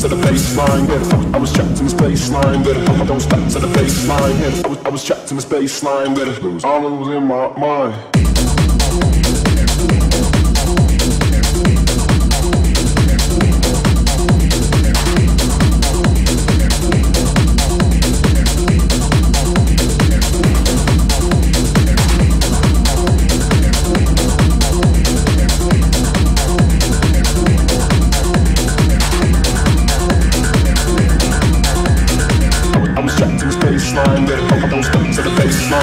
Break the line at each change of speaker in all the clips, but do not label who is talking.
to the baseline. Yeah, I was trapped in this baseline. That I don't stop to the baseline. Yeah, I was, I was trapped in this baseline. That all that was in my mind.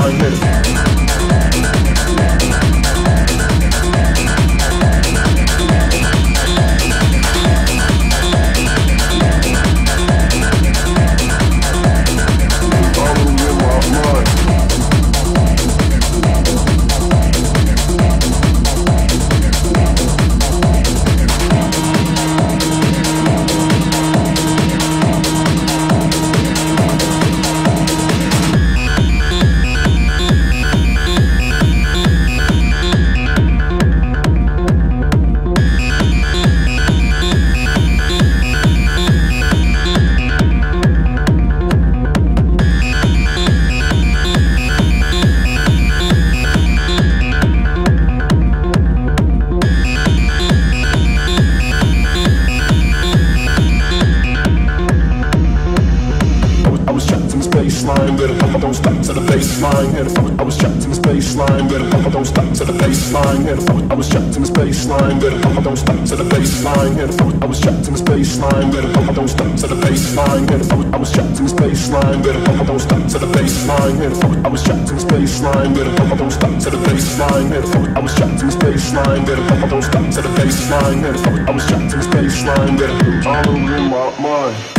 telling this. baseline, get up, up, don't stop to the baseline, get up, I was trapped to this baseline, get up, up, don't stop to the baseline, get up, I was trapped to this baseline, get up, all over in my mind.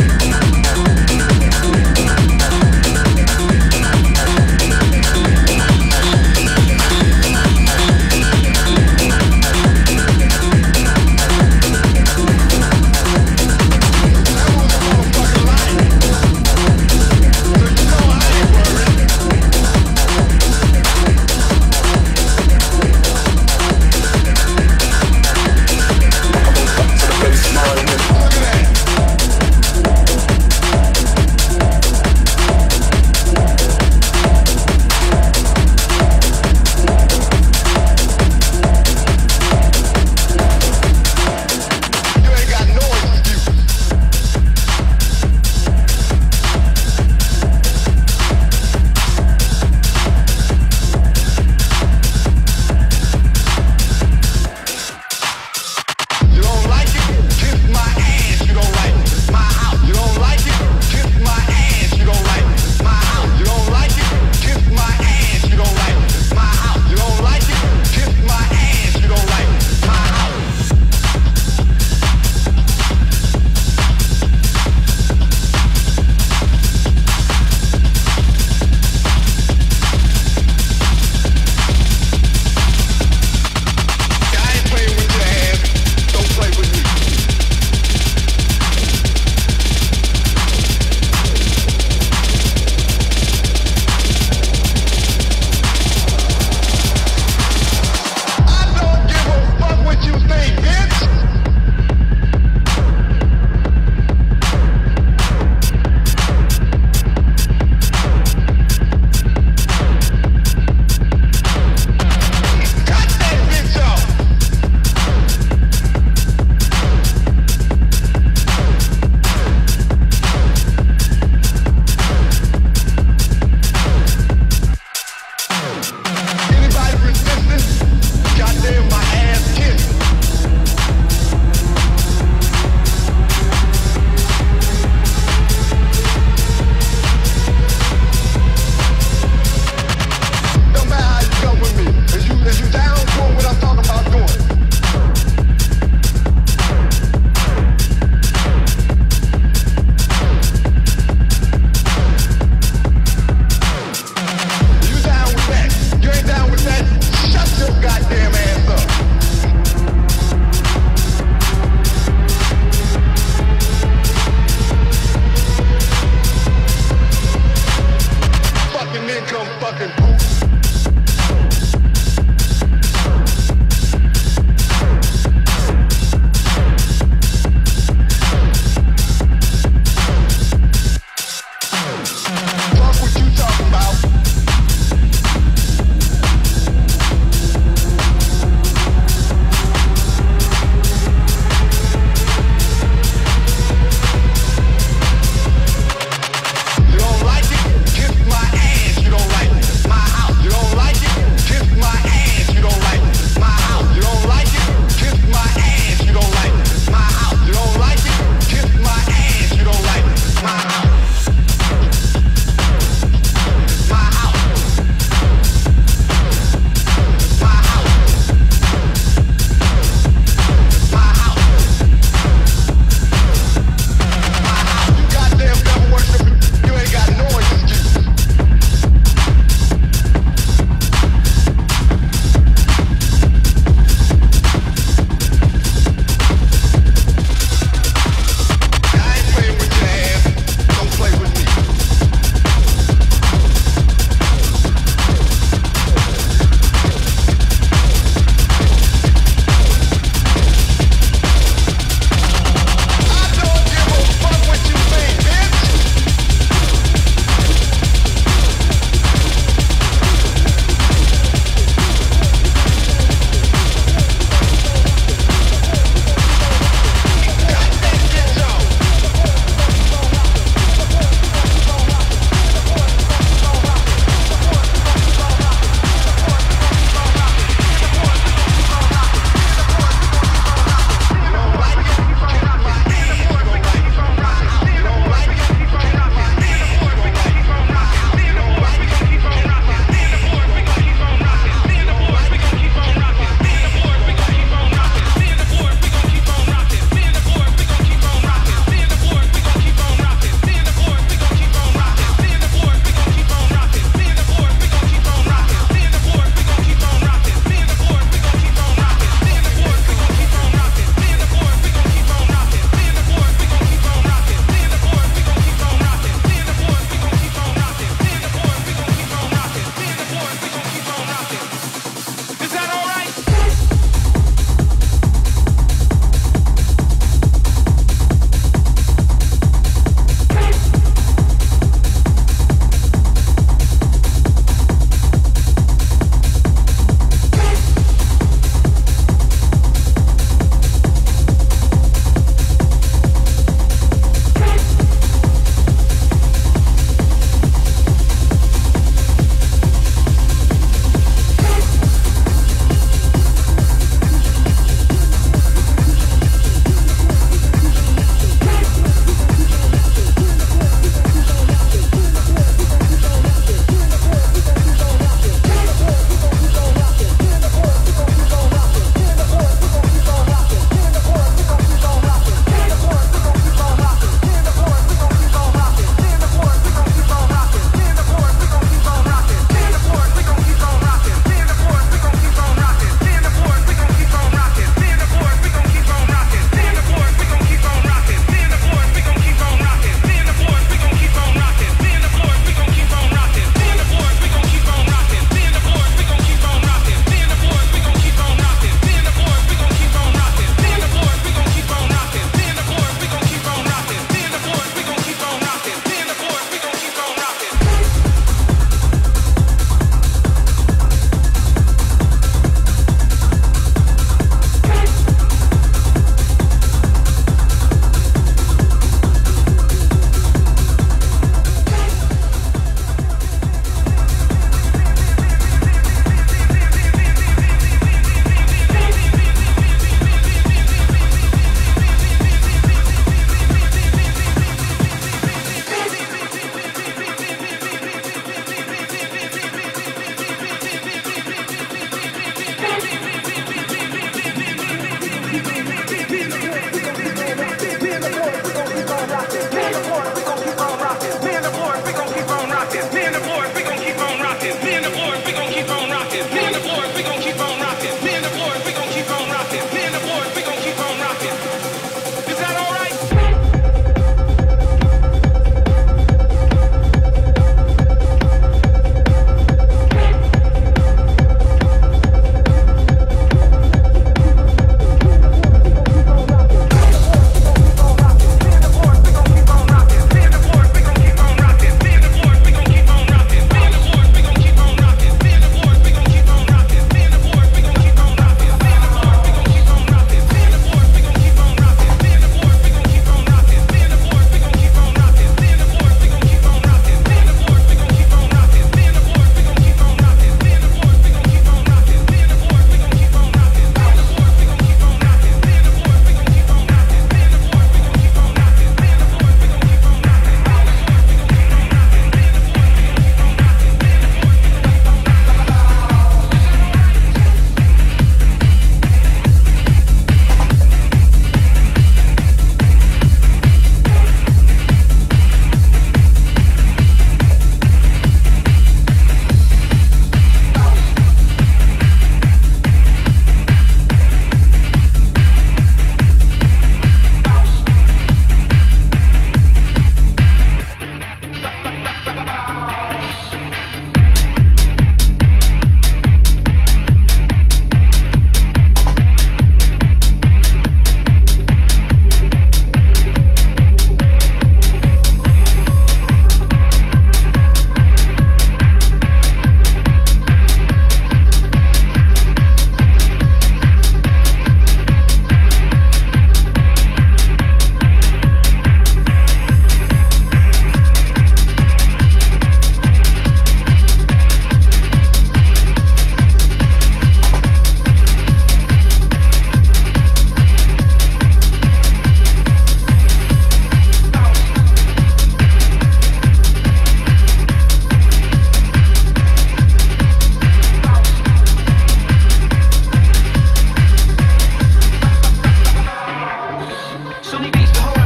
Sony beats. the whole